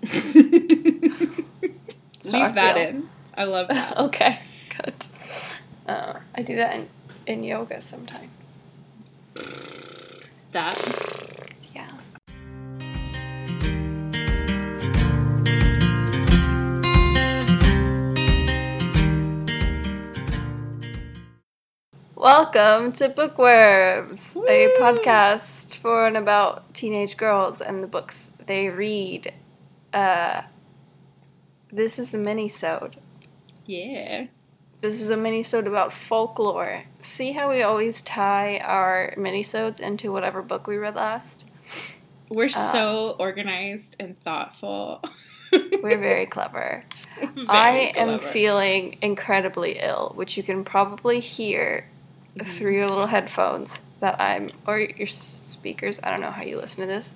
Leave that in. I love that. okay, good. Uh, I do that in, in yoga sometimes. That. Yeah. Welcome to Bookwyrms, a podcast for and about teenage girls and the books they read. Uh, this is a mini-sode. Yeah. This is a mini-sode about folklore. See how we always tie our mini-sodes into whatever book we read last? We're Uh, so organized and thoughtful. We're very clever. Very I am feeling incredibly ill, which you can probably hear Mm-hmm. through your little headphones that I'm, or your speakers. I don't know how you listen to this.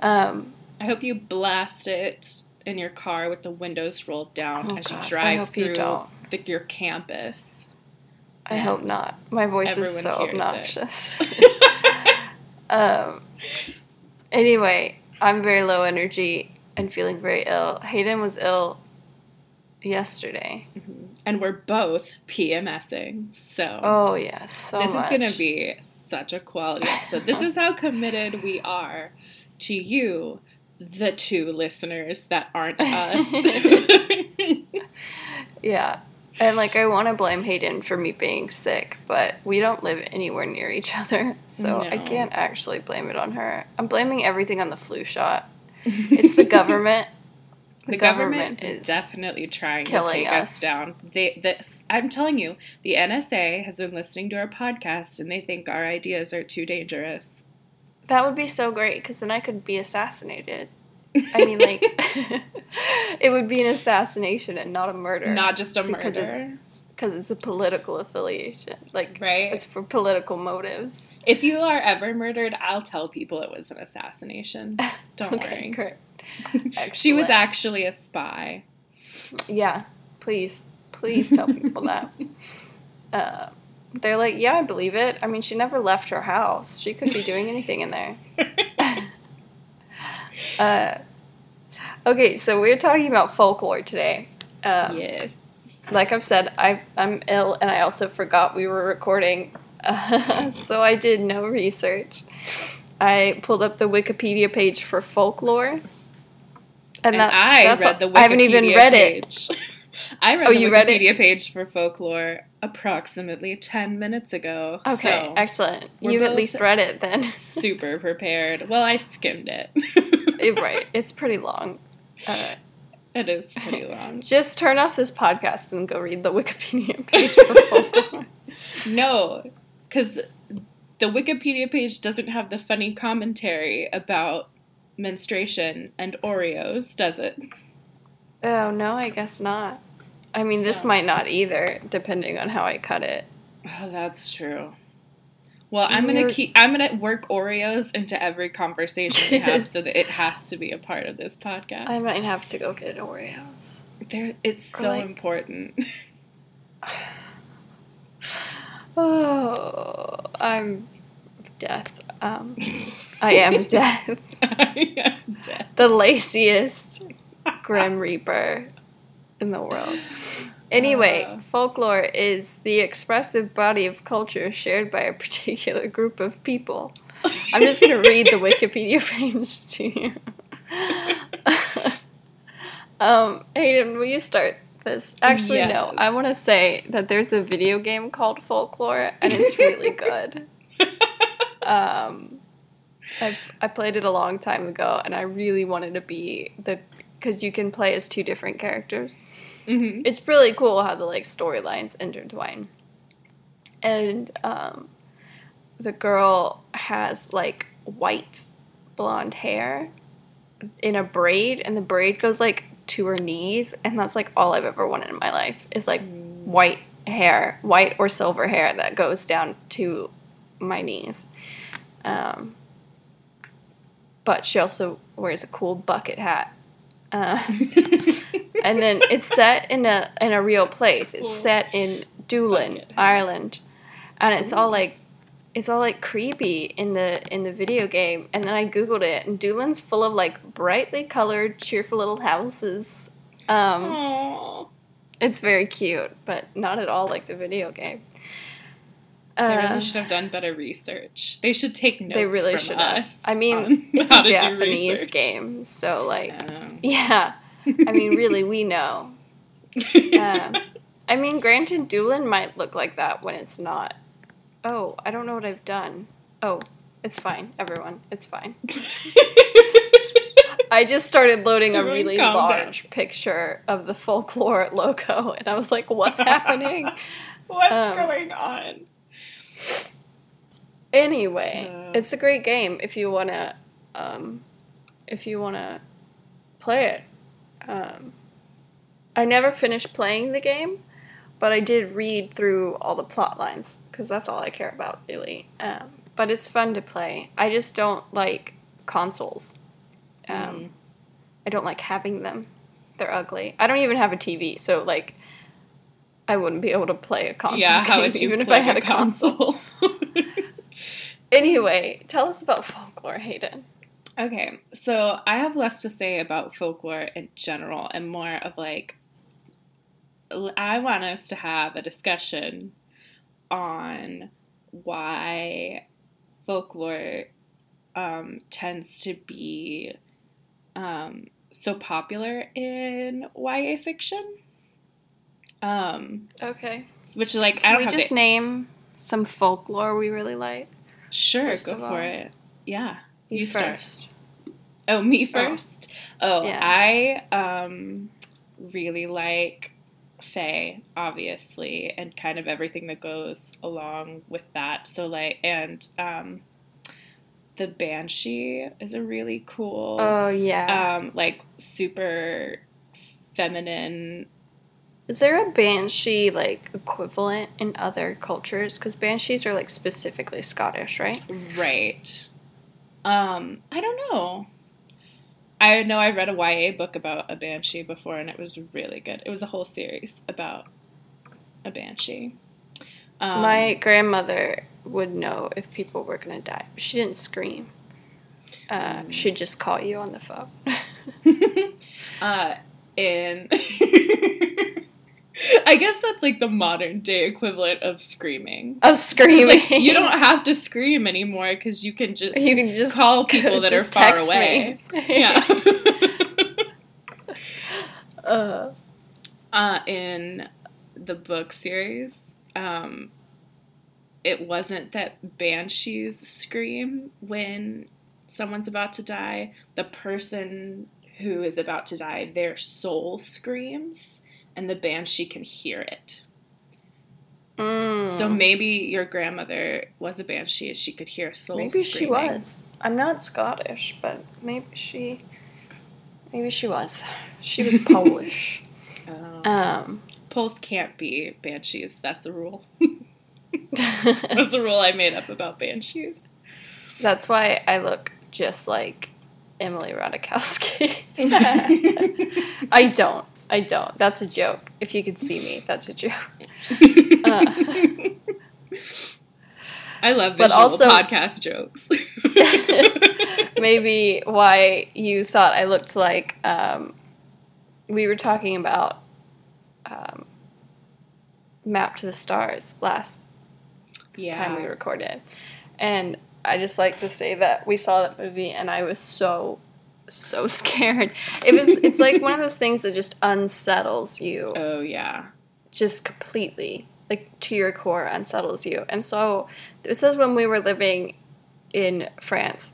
Um, I hope you blast it in your car with the windows rolled down Oh, as you God, I drive you through don't. the, your campus. I Yeah. hope not. My voice Everyone is so obnoxious. um, anyway, I'm very low energy and feeling very ill. Haidyn was ill yesterday. and we're both PMSing. So Oh yes, so this much. is going to be such a quality episode. this is how committed we are to you, the two listeners that aren't us. Yeah. And like I want to blame Haidyn for me being sick, but we don't live anywhere near each other. So I can't actually blame it on her. I'm blaming everything on the flu shot. It's the government. the government, is is definitely trying to take us. us. down. They, this, I'm telling you, the NSA has been listening to our podcast and they think our ideas are too dangerous. That would be so great cuz then I could be assassinated. I mean like it would be an assassination and not a murder. Not just a Because it's- murder, cuz it's a political affiliation. Like right? it's for political motives. If you are ever murdered, I'll tell people it was an assassination. Don't okay, worry. great. She was actually a spy. Yeah, please, please tell people that. Uh, they're like, yeah, I believe it. I mean, she never left her house. She could be doing anything in there. Uh, okay, so we're talking about folklore today. Um, yes. Like I've said, I, I'm ill and I also forgot we were recording. so I did no research. I pulled up the Wikipedia page for folklore. And, that's, I that's read all- the Wikipedia I haven't even read it. I read Oh, the you Wikipedia read it? page for folklore approximately 10 minutes ago. Okay, so excellent. You've at least read it then. super prepared. Well, I skimmed it. Eh, right, it's pretty long. Uh, It is pretty long. just turn off this podcast and go read the Wikipedia page for folklore. No, because the Wikipedia page doesn't have the funny commentary about menstruation and Oreos, does it? oh no, I guess not. I mean, this might not either, depending on how I cut it. Oh, that's true. Well, I'm gonna keep. I'm gonna work Oreos into every conversation we have, so that it has to be a part of this podcast. I might have to go get Oreos. There, it's Or so like- important. Oh, I'm death. Um, I am death. I am dead. the laziest Grim Reaper in the world. Anyway, Uh. folklore is the expressive body of culture shared by a particular group of people. I'm just going to read the Wikipedia page to you. um, Haidyn, will you start this? Actually, no. I want to say that there's a video game called Folklore, and it's really good. Um, I I played it a long time ago, and I really wanted to be the because you can play as two different characters. Mhm. It's really cool how the like storylines intertwine, and um, the girl has like white blonde hair in a braid, and the braid goes like to her knees, and that's like all I've ever wanted in my life is like white hair, white or silver hair that goes down to my knees. Um, but she also wears a cool bucket hat. Uh, and then it's set in a in a real place. It's Cool. set in Doolin, Ireland, and it's all like it's all like creepy in the in the video game. And then I googled it, and Doolin's full of like brightly colored, cheerful little houses. Um, Aww. it's very cute, but not at all like the video game. They Uh, really should have done better research. They should take notes they really should us. I mean, it's a Japanese game, so like. Yeah. I mean, really, we know. Um, I mean, granted, Doolin might look like that when it's not. Oh, I don't know what I've done. Oh, it's fine, everyone. It's fine. I just started loading a really calm down. large picture of the folklore logo, and I was like, what's happening? What's Um, going on? Anyway, Uh. it's a great game if you wanna, um, if you wanna play it. Um, I never finished playing the game, but I did read through all the plot lines because that's all I care about really. Um, but it's fun to play. I just don't like consoles. Um, Mm. I don't like having them. They're ugly. I don't even have a TV, so like, I wouldn't be able to play a console yeah, how game even if I had a console. console? Anyway, tell us about folklore, Haidyn. Okay, so I have less to say about folklore in general and more of like, I want us to have a discussion on why folklore um, tends to be um, so popular in YA fiction. Um, Okay. which like I don't we just name some folklore we really like? sure go for it. Yeah, You, You start. first. Oh, me first. Oh, Yeah. I um really like Fae, obviously, and kind of everything that goes along with that. So like, and um, the Banshee is a really cool, Oh yeah. um, like super feminine. Is there a banshee like equivalent in other cultures? Because banshees are like specifically Scottish, right? Right. Um, I don't know. I know I read a YA book about a banshee before, and it was really good. It was a whole series about a banshee. Um, My grandmother would know if people were gonna die. She didn't scream. Uh, Mm. She'd just call you on the phone. uh, in I guess that's like the modern day equivalent of screaming. Of screaming. like, you don't have to scream anymore because you can just You can just call people that are far away. me. yeah. uh, uh, in the book series, um, it wasn't that banshees scream when someone's about to die. The person who is about to die, their soul screams, and the banshee can hear it. mm. So maybe your grandmother was a banshee, and she could hear souls. Maybe she was. I'm not Scottish, but maybe she. Maybe she was. She was Polish. Um, Um, Poles can't be banshees. That's a rule. That's a rule I made up about banshees. that's why I look just like Emily Ratajkowski. I don't. I don't. That's a joke. If you could see me, that's a joke. Uh. I love But visual also- podcast jokes. Maybe why you thought I looked like. Um, we were talking about um, Map to the Stars last yeah. time we recorded. And I just like to say that we saw that movie and I was so so scared. It was it's like one of those things that just unsettles you Oh yeah. just completely like to your core unsettles you. And so this is when we were living in France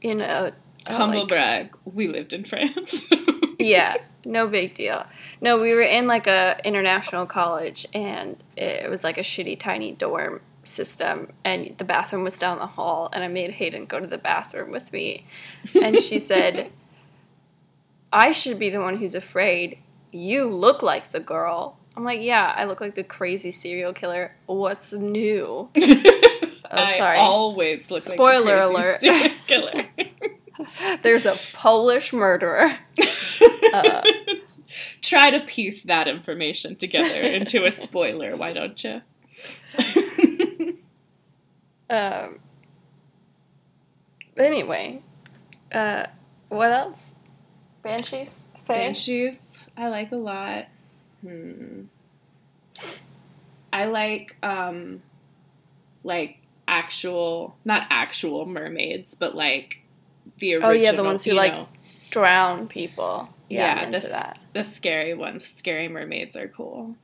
in a a, Humble like- brag. We lived in France. yeah, no big deal. No, we were in like a international college, and it was like a shitty tiny dorm system, and the bathroom was down the hall, and I made Haidyn go to the bathroom with me, and she said, "I should be the one who's afraid. You look like the girl." I'm like, "Yeah, I look like the crazy serial killer. What's new?" I sorry. always look Spoiler like alert. serial killer. There's a Polish murderer. Uh, Try to piece that information together into a spoiler, why don't you? Um, anyway, uh, what else? Banshees? Fae? Banshees, I like a lot. Hmm. I like um like actual not actual mermaids, but like the original. Oh, yeah, the ones who, you like, Drown people. Yeah, Yeah, I'm into this- that. the scary ones. Scary mermaids are cool.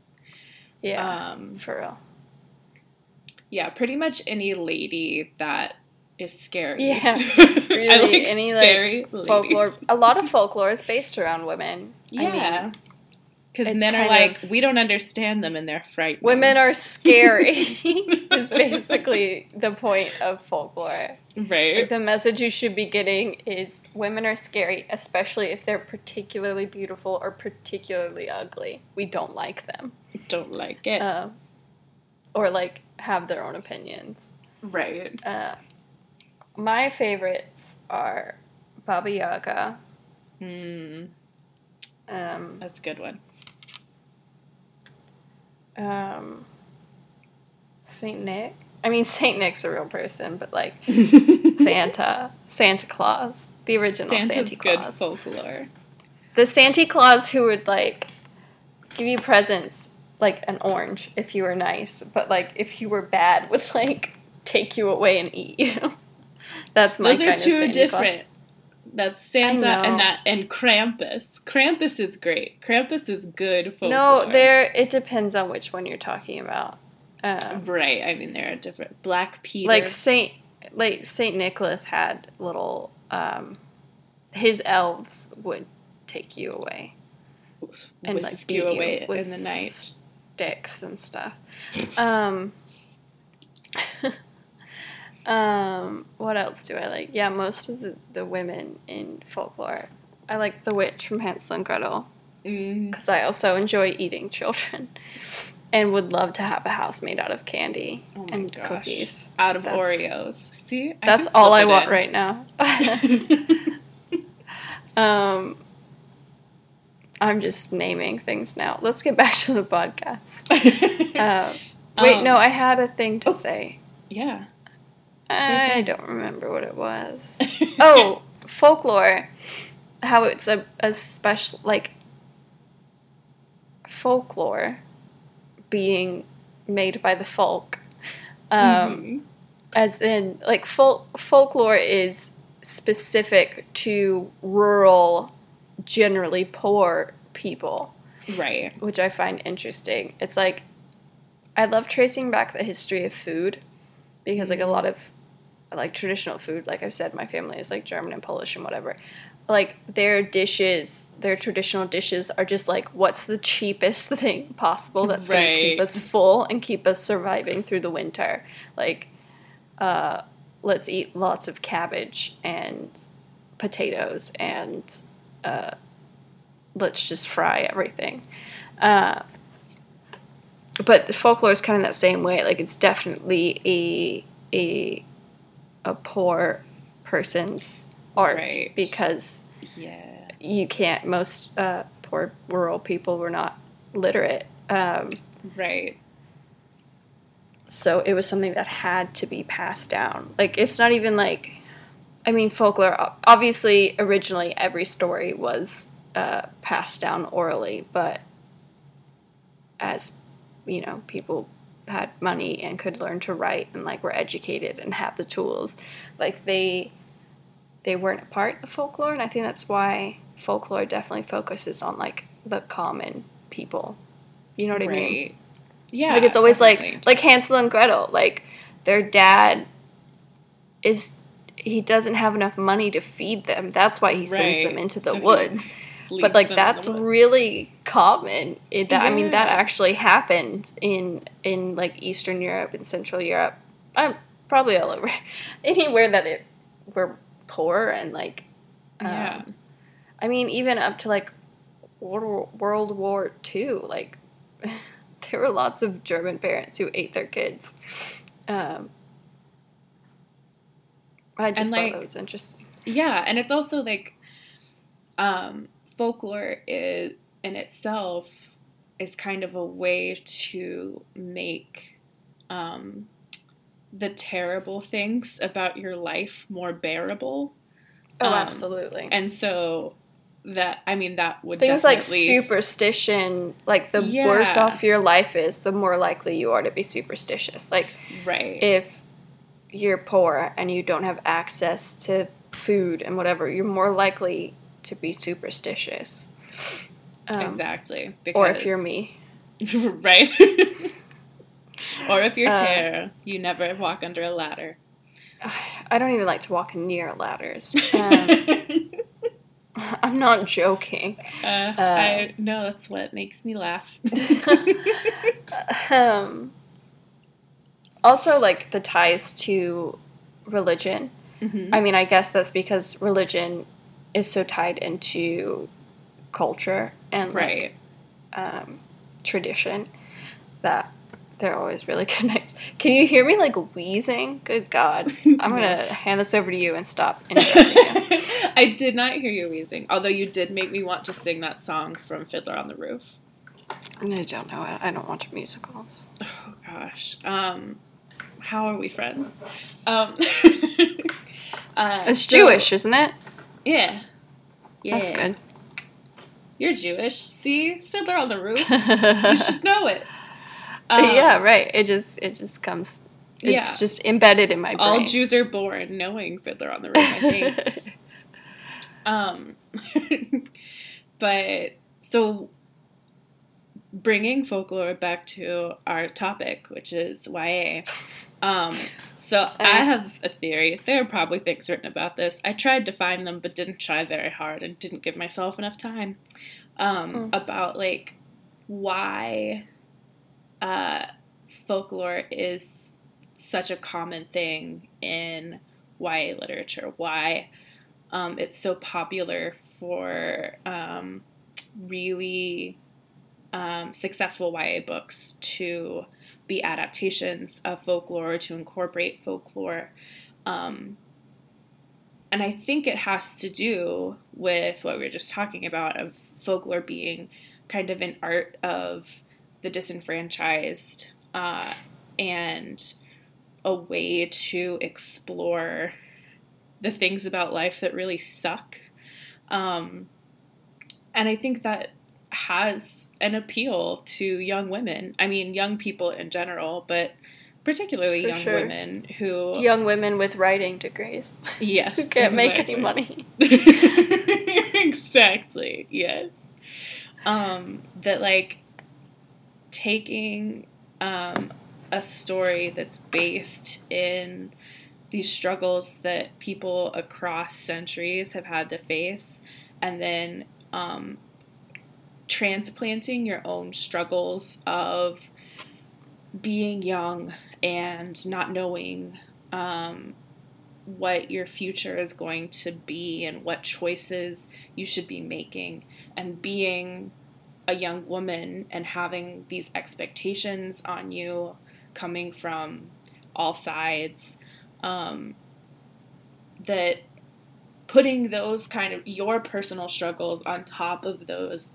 Yeah, Um for real. Yeah, pretty much any lady that is scary. Yeah, I Really, like any scary like folklore. ladies. A lot of folklore is based around women. Yeah. Because it's men are like, of- we don't understand them and they're frightening. women are scary. is basically the point of folklore. right. The message you should be getting is women are scary, especially if they're particularly beautiful or particularly ugly. We don't like them. Don't like it. Uh, or like have their own opinions. right. Uh, my favorites are Baba Yaga, Mm, um, that's a good one. um, Saint Nick. I mean, Saint Nick's a real person, but like Santa, Santa Claus, the original Santa's Santa good Claus. folklore. the Santa Claus who would like give you presents like an orange if you were nice, but like if you were bad would like take you away and eat you. That's my Those are two different. That's Santa and that and Krampus. Krampus is great. Krampus is good folklore. No, there. It depends on which one you're talking about. Um, Right. I mean, there are different. Black Peter. like Saint, like Saint Nicholas had little. Um, his elves would take you away and like whisk beat you you away with in the night. Sticks and stuff. Um, um, what else do I like? Yeah, most of the, the women in folklore. I like the witch from Hansel and Gretel Mm. because I also enjoy eating children and would love to have a house made out of candy Oh and gosh. cookies. Out of That's- Oreos. See, I That's all I want in. right now. um, I'm just naming things now. Let's get back to the podcast. Uh, wait, Um, no, I had a thing to oh. say. yeah. I don't remember what it was. oh, folklore. How it's a, a special, like, folklore being made by the folk. Um, Mhm. as in like folk folklore is specific to rural generally poor people Right. which i find interesting. It's like i love tracing back the history of food because like a lot of like traditional food like i've said my family is like german and polish and whatever. Like their dishes their traditional dishes are just like what's the cheapest thing possible that's going to keep us full and keep us surviving through the winter. Like uh, let's eat lots of cabbage and potatoes and uh, let's just fry everything uh, but folklore is kind of that same way like it's definitely a a a poor person's art Right. because Yeah. you can't most uh, poor rural people were not literate um, Right. so it was something that had to be passed down like it's not even like i mean folklore obviously originally every story was uh, passed down orally but as you know people had money and could learn to write and like were educated and had the tools like they they weren't a part of folklore and i think that's why folklore definitely focuses on like the common people you know what i mean right. Yeah. like it's always definitely. like like Hansel and Gretel. Like their dad is he doesn't have enough money to feed them. That's why he sends Right. them into the So woods. But like them in the that's really common. It, that, I mean that actually happened in in like Eastern Europe and Central Europe. I'm probably all over anywhere that it were poor and like um, Yeah. I mean, even up to like World World War II, like there were lots of German parents who ate their kids. Um, I just And, thought like, that was interesting. Yeah, and it's also like um, folklore is in itself is kind of a way to make um, the terrible things about your life more bearable. Oh, Um, absolutely. And so that I mean that would Things like superstition, like the worse off your life is, the more likely you are to be superstitious. Like right. if you're poor and you don't have access to food and whatever, you're more likely to be superstitious. Um, exactly. Or if you're me. right. or if you're Uh, Tara, you never walk under a ladder. I don't even like to walk near ladders. Um, I'm not joking. uh, I know that's what makes me laugh. um, also, like the ties to religion. Mhm. I mean, I guess that's because religion is so tied into culture and like, Right. um, tradition that they're always really connected. Can you hear me like wheezing? Good God. I'm going to hand this over to you and stop. I did not hear you wheezing, although you did make me want to sing that song from Fiddler on the Roof. I don't know. I I don't watch musicals. Oh gosh. Um, how are we friends? Um, uh, It's so- Jewish, isn't it? Yeah. Yeah. That's good. You're Jewish. See, Fiddler on the Roof. you should know it. Um, yeah, right. It just it just comes. It's Yeah. just embedded in my brain. All Jews are born knowing Fiddler on the Roof. I think. Um, but so bringing folklore back to our topic, which is YA. Um, so I have a theory. There are probably things written about this. I tried to find them, but didn't try very hard and didn't give myself enough time. Um, Mm. About like why uh, folklore is such a common thing in YA literature. Why um, it's so popular for um, really um, successful YA books to be adaptations of folklore, to incorporate folklore. Um, and I think it has to do with what we were just talking about of folklore being kind of an art of the disenfranchised uh, and a way to explore the things about life that really suck. Um, and I think that has an appeal to young women. I mean, young people in general, but particularly For young sure. women who, Young women with writing degrees yes, who can't make any money. exactly. Yes. Um, that like taking um, a story that's based in these struggles that people across centuries have had to face, and then um, transplanting your own struggles of being young and not knowing um, what your future is going to be and what choices you should be making. And being a young woman and having these expectations on you coming from all sides um, that putting those kind of your personal struggles on top of those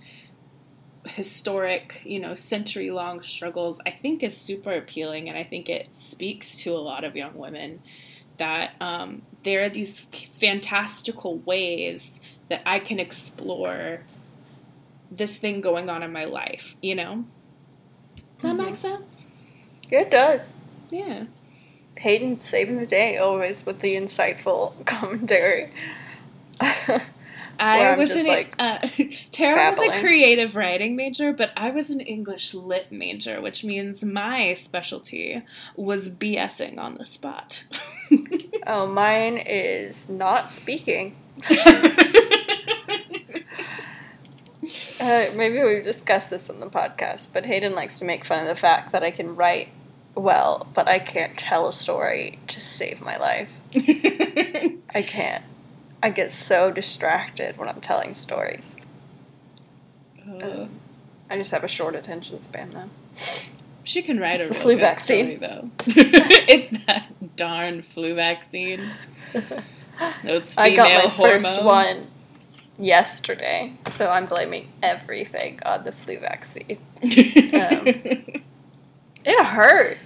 historic you know century long struggles i think is super appealing and i think it speaks to a lot of young women that um, there are these fantastical ways that I can explore this thing going on in my life, you know? That Mhm. makes sense? It does. Yeah. Haidyn saving the day always with the insightful commentary. I was like, uh, Tara was a creative writing major, but I was an English lit major, which means my specialty was BSing on the spot. oh, mine is not speaking. Uh, maybe we've discussed this on the podcast, but Haidyn likes to make fun of the fact that I can write well, but I can't tell a story to save my life. I can't. I get so distracted when I'm telling stories. Uh, I just have a short attention span, though. She can write It's a the flu good vaccine. story, though. it's that darn flu vaccine. Those I female got my hormones. first one yesterday, so I'm blaming everything on the flu vaccine. It hurt.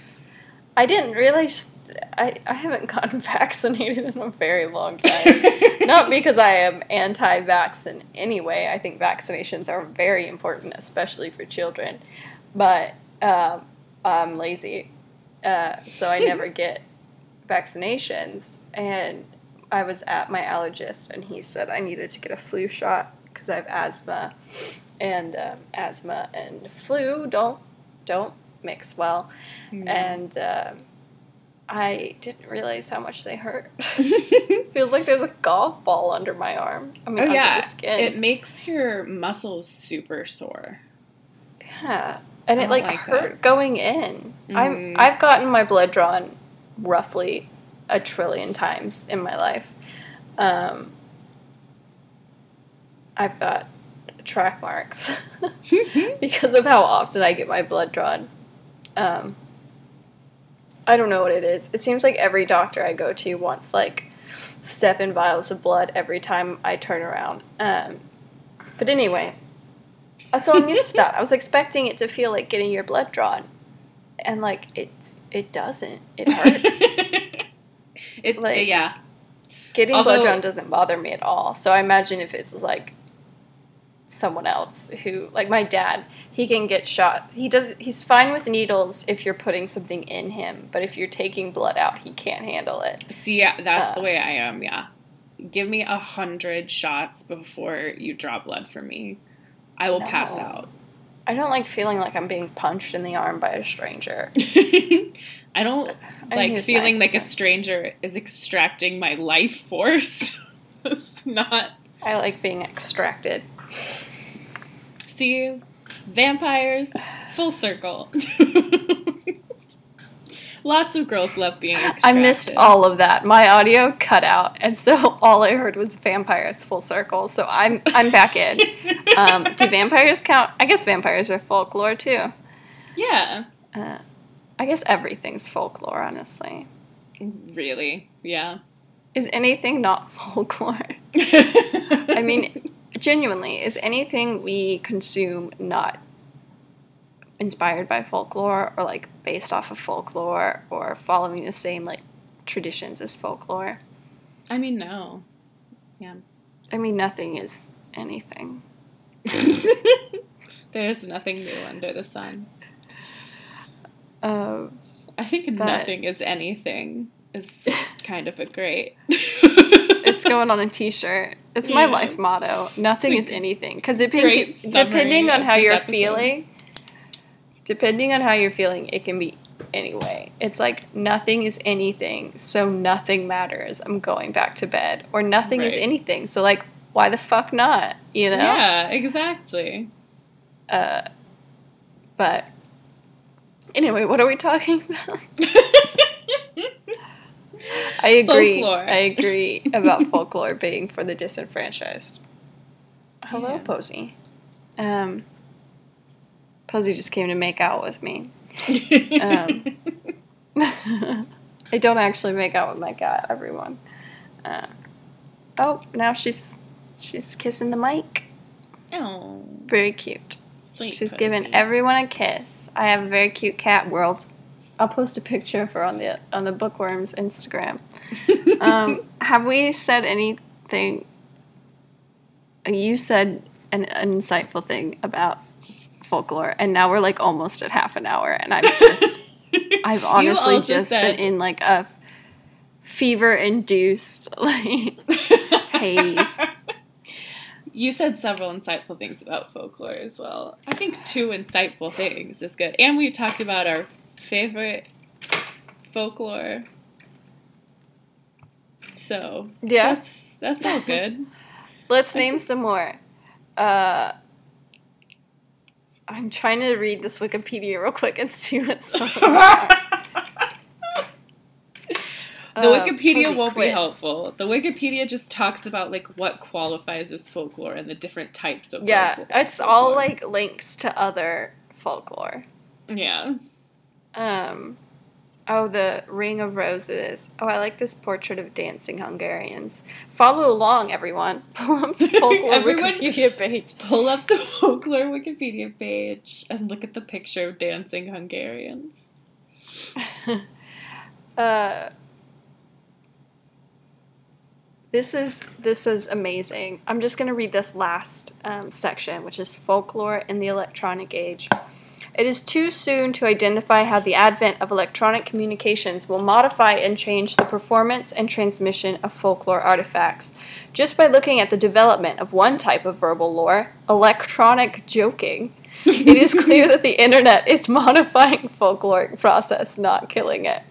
I didn't realize I, I haven't gotten vaccinated in a very long time. Not because I am anti vax in any way. I think vaccinations are very important, especially for children. But um, I'm lazy. Uh, so I never get vaccinations. And I was at my allergist, and he said I needed to get a flu shot because I have asthma. And um, asthma and flu don't don't mix well. And um, I didn't realize how much they hurt. Feels like there's a golf ball under my arm. I mean, oh under yeah, the skin. it makes your muscles super sore. Yeah, and it like, like hurt that. going in. Mhm. I'm I've gotten my blood drawn roughly a trillion times in my life. Um, I've got track marks because of how often I get my blood drawn. Um, I don't know what it is. It seems like every doctor I go to wants like seven vials of blood every time I turn around. Um, but anyway, uh, so I'm used to that. I was expecting it to feel like getting your blood drawn, and like it it doesn't. It hurts. it Like- yeah. getting Although- blood drawn doesn't bother me at all. So I imagine if it was like someone else who like my dad, he can get shot. He does he's fine with needles if you're putting something in him, but if you're taking blood out, he can't handle it. See, yeah, that's Uh, the way I am. Yeah, give me a hundred shots before you draw blood for me. I will pass out. I don't like feeling like I'm being punched in the arm by a stranger. I don't I mean, like feeling nice, like a stranger is extracting my life force. it's not. I like being extracted. See, you vampires, full circle. Lots of girls love being I missed all of that. My audio cut out, and so all I heard was vampires full circle. So I'm I'm back in. Um, do vampires count? I guess vampires are folklore too. Yeah, Uh, I guess everything's folklore, honestly. really. Yeah. Is anything not folklore? I mean, genuinely, is anything we consume not inspired by folklore or like based off of folklore or following the same like traditions as folklore? I mean, no. Yeah. I mean, nothing is anything. There's nothing new under the sun. Uh, I think But- nothing is anything is kind of a great. it's going on a t-shirt. It's my life motto. Nothing is anything because depending depending on how you're episode. feeling, depending on how you're feeling, it can be anyway. It's like nothing is anything, so nothing matters. I'm going back to bed, or nothing is anything. So like, why the fuck not? You know. Yeah, exactly. Uh, but anyway, what are we talking about? I agree. Folklore. I agree about folklore being for the disenfranchised. Hello, Yeah. Posey. Um, Posey just came to make out with me. Um, I don't actually make out with my cat, everyone. Uh, oh, now she's she's kissing the mic. oh, Very cute. sweet. She's Posy. giving everyone a kiss. I have a very cute cat world. I'll post a picture of her on the on the Bookwyrms Instagram. Um, have we said anything? You said an, an insightful thing about folklore, and now we're like almost at half an hour, and I'm just I've honestly just said- been in like a fever induced like haze. You said several insightful things about folklore as well. I think two insightful things is good. And we talked about our favorite folklore. So Yeah. that's that's all good. Let's name some more. Uh, I'm trying to read this Wikipedia real quick and see what some of them are. The Uh, Wikipedia Posey won't be helpful. The Wikipedia just talks about like what qualifies as folklore and the different types of Yeah, folklore. it's all folklore. like links to other folklore. yeah. Um, oh, the Ring of Roses. Oh, I like this portrait of dancing Hungarians. Follow along, everyone. Pull up the folklore Everyone- Wikipedia page. Pull up the folklore Wikipedia page and look at the picture of dancing Hungarians. Uh, this is this is amazing. I'm just gonna read this last um, section, which is folklore in the electronic age. It is too soon to identify how the advent of electronic communications will modify and change the performance and transmission of folklore artifacts. Just by looking at the development of one type of verbal lore, electronic joking, it is clear that the internet is modifying folkloric process, not killing it.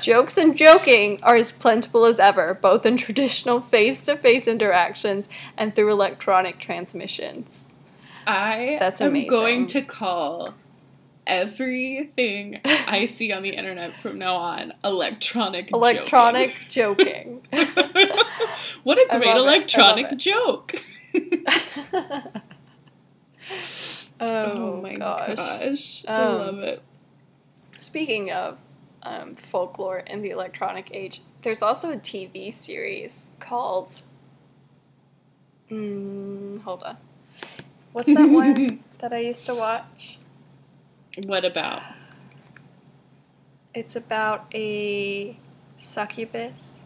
Jokes and joking are as plentiful as ever, both in traditional face to face interactions and through electronic transmissions. I That's am going to call everything I see on the internet from now on electronic Electronic joking. joking. what a great love it. I love electronic joke. oh, Oh, my gosh. gosh. I Um, love it. Speaking of um, folklore in the electronic age, there's also a TV series called. Mm, hold on. What's that one that I used to watch? What about? It's about a succubus.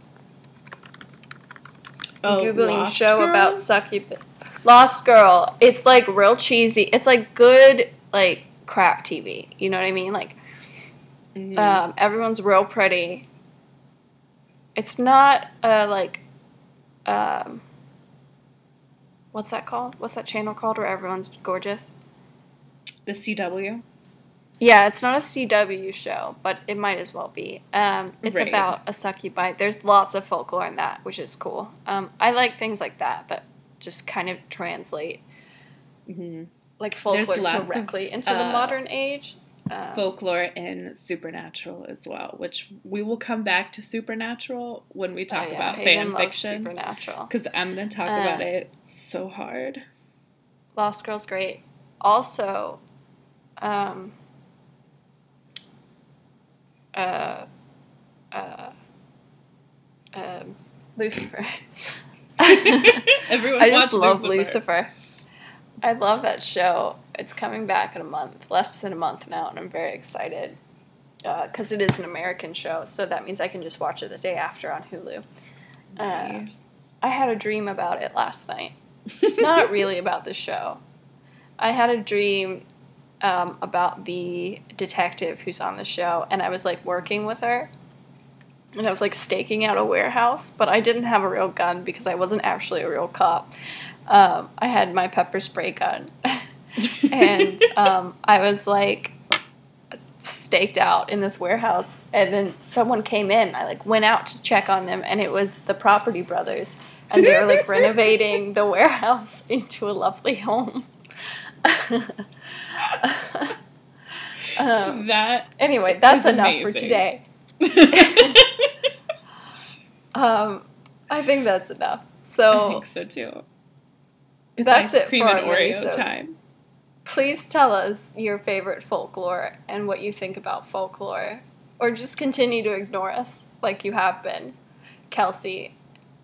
Oh, Googling Lost show Girl? about succubus. Lost Girl. It's like real cheesy. It's like good like crap TV. You know what I mean? Like Mhm. um, everyone's real pretty. It's not uh, like um, what's that called? What's that channel called where everyone's gorgeous? the CW. Yeah, it's not a CW show, but it might as well be. Um, it's Right. about a succubi. There's lots of folklore in that, which is cool. Um, I like things like that that just kind of translate hmm like folklore lots of, directly into the uh, modern age. Um, Folklore and supernatural as well, which we will come back to supernatural when we talk oh, yeah, about Haven fan fiction. Supernatural. Because I'm going to talk Uh, about it so hard. Lost Girl's great. Also, um, uh, uh, um, Lucifer. Everyone I just love Lucifer. Lucifer. I love that show. It's coming back in a month, less than a month now, and I'm very excited because it is an American show. So that means I can just watch it the day after on Hulu. Uh, I had a dream about it last night. Not really about the show. I had a dream um, about the detective who's on the show, and I was like working with her. And I was like staking out a warehouse, but I didn't have a real gun because I wasn't actually a real cop. Um, I had my pepper spray gun. and um, I was like staked out in this warehouse, and then someone came in. I like went out to check on them, and it was the Property Brothers, and they were like renovating the warehouse into a lovely home. um, that anyway, that's enough for today. Um, I think that's enough. So I think so too. It's That's ice it cream for and Oreo minisode. time. please tell us your favorite folklore and what you think about folklore, or just continue to ignore us like you have been, Kelsey,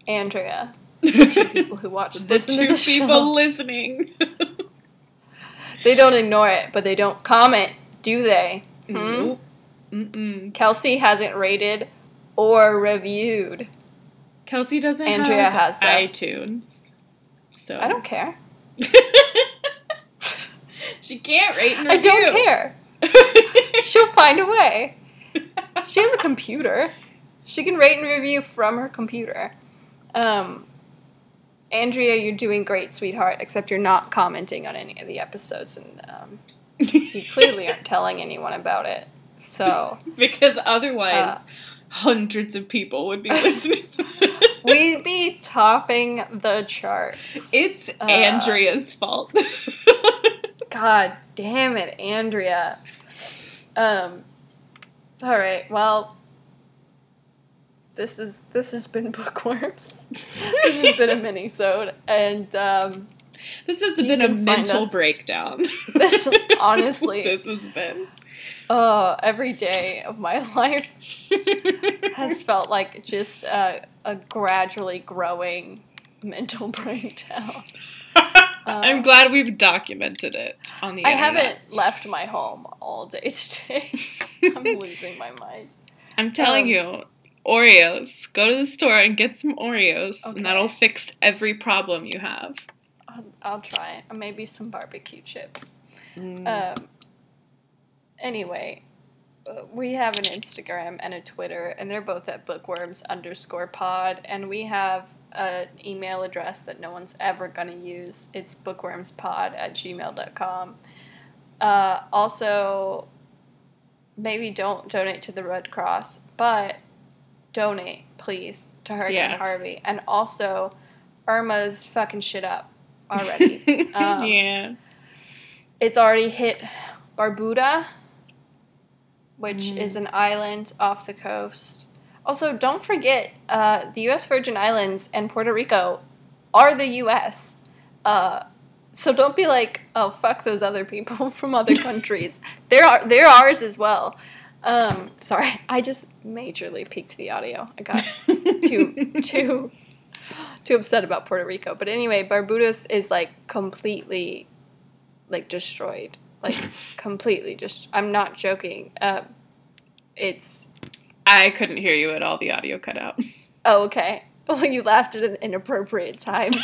Andrea, the two people who watch the two the people show. listening. They don't ignore it, but they don't comment, do they? Hmm? Nope. Kelsey hasn't rated or reviewed. Kelsey doesn't Andrea have has, though. iTunes. So I don't care. she can't rate and I don't care. She'll find a way. She has a computer. She can rate and review from her computer. Um, Andrea, you're doing great, sweetheart. Except you're not commenting on any of the episodes, and um, you clearly aren't telling anyone about it. So because otherwise, Uh. hundreds of people would be listening. We'd be topping the charts. it's Uh. Andrea's fault. God damn it, Andrea. Um. All right. Well, this is this has been Bookwyrms. this has been a mini-sode, and um, this has been a mental breakdown. This- honestly. this has been. Oh, every day of my life has felt like just a, a gradually growing mental breakdown. I'm Uh, glad we've documented it on the I internet. haven't left my home all day today. I'm losing my mind. I'm telling Um, you, Oreos. Go to the store and get some Oreos, Okay. and that'll fix every problem you have. I'll, I'll try. Maybe some barbecue chips. Mm. Um, anyway, uh, we have an Instagram and a Twitter, and they're both at bookwyrms underscore pod. And we have an email address that no one's ever going to use. It's bookwyrmspod at gmail.com. Uh, also, maybe don't donate to the Red Cross, but donate, please, to Hurricane Yes. Harvey. And also, Irma's fucking shit up already. um, yeah. it's already hit Barbuda, which Mm. is an island off the coast. Also, don't forget uh, the U.S. Virgin Islands and Puerto Rico are the U.S. Uh, so don't be like, oh fuck those other people from other countries. They're they're ours as well. Um, sorry, I just majorly peaked the audio. I got too too too upset about Puerto Rico. But anyway, Barbuda's is like completely like destroyed. Like completely just I'm not joking. Uh, it's I couldn't hear you at all. The audio cut out. oh okay. Well you laughed at an inappropriate time.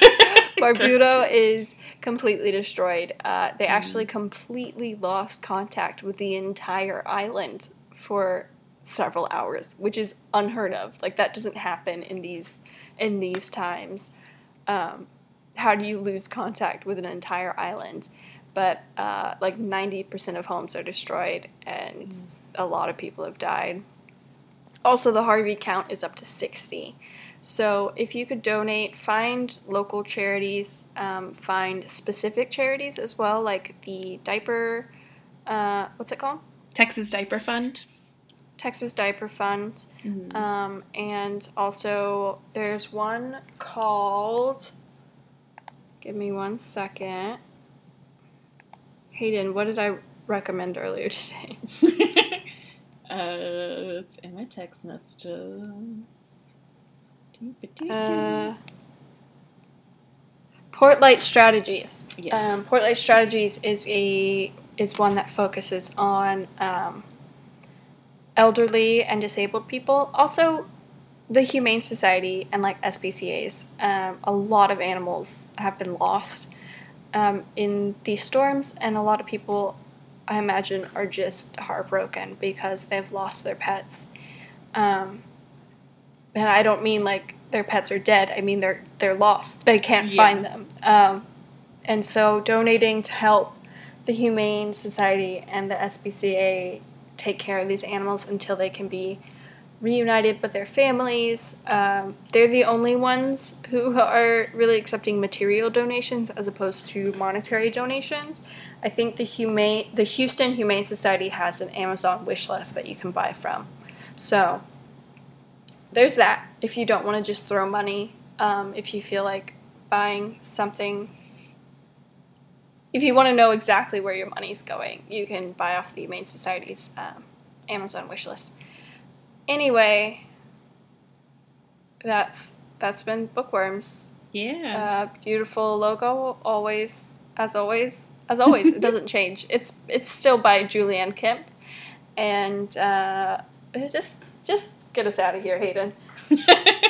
Barbuda is completely destroyed. Uh, they actually completely lost contact with the entire island for several hours, which is unheard of. Like that doesn't happen in these in these times. Um, how do you lose contact with an entire island? But uh, like ninety percent of homes are destroyed, and a lot of people have died. Also, the Harvey count is up to sixty. So if you could donate, find local charities, um, find specific charities as well, like the diaper, uh, what's it called? Texas Diaper Fund. Texas Diaper Fund. Um, and also there's one called, give me one second. Haidyn, what did I recommend earlier today? uh, it's in my text messages. Uh, Portlight Strategies. yes. Um, Portlight Strategies is a is one that focuses on um, elderly and disabled people. Also, the Humane Society and like SPCA's. Um, a lot of animals have been lost um, in these storms, and a lot of people, I imagine, are just heartbroken because they've lost their pets. Um, and I don't mean like their pets are dead. I mean they're they're lost. They can't Yeah. find them. Um, and so donating to help the Humane Society and the SPCA take care of these animals until they can be reunited with their families. Um, they're the only ones who are really accepting material donations as opposed to monetary donations. I think the humane the Houston Humane Society has an Amazon wish list that you can buy from. So there's that. If you don't want to just throw money, um, if you feel like buying something, if you want to know exactly where your money's going, you can buy off the Humane Society's um, Amazon wish list. Anyway, that's that's been Bookwyrms. yeah. Uh, beautiful logo, always as always as always. it doesn't change. It's it's still by Julianne Kemp, and uh, just just get us out of here, Haidyn.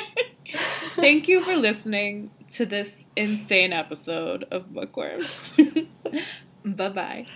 Thank you for listening to this insane episode of Bookwyrms. bye bye.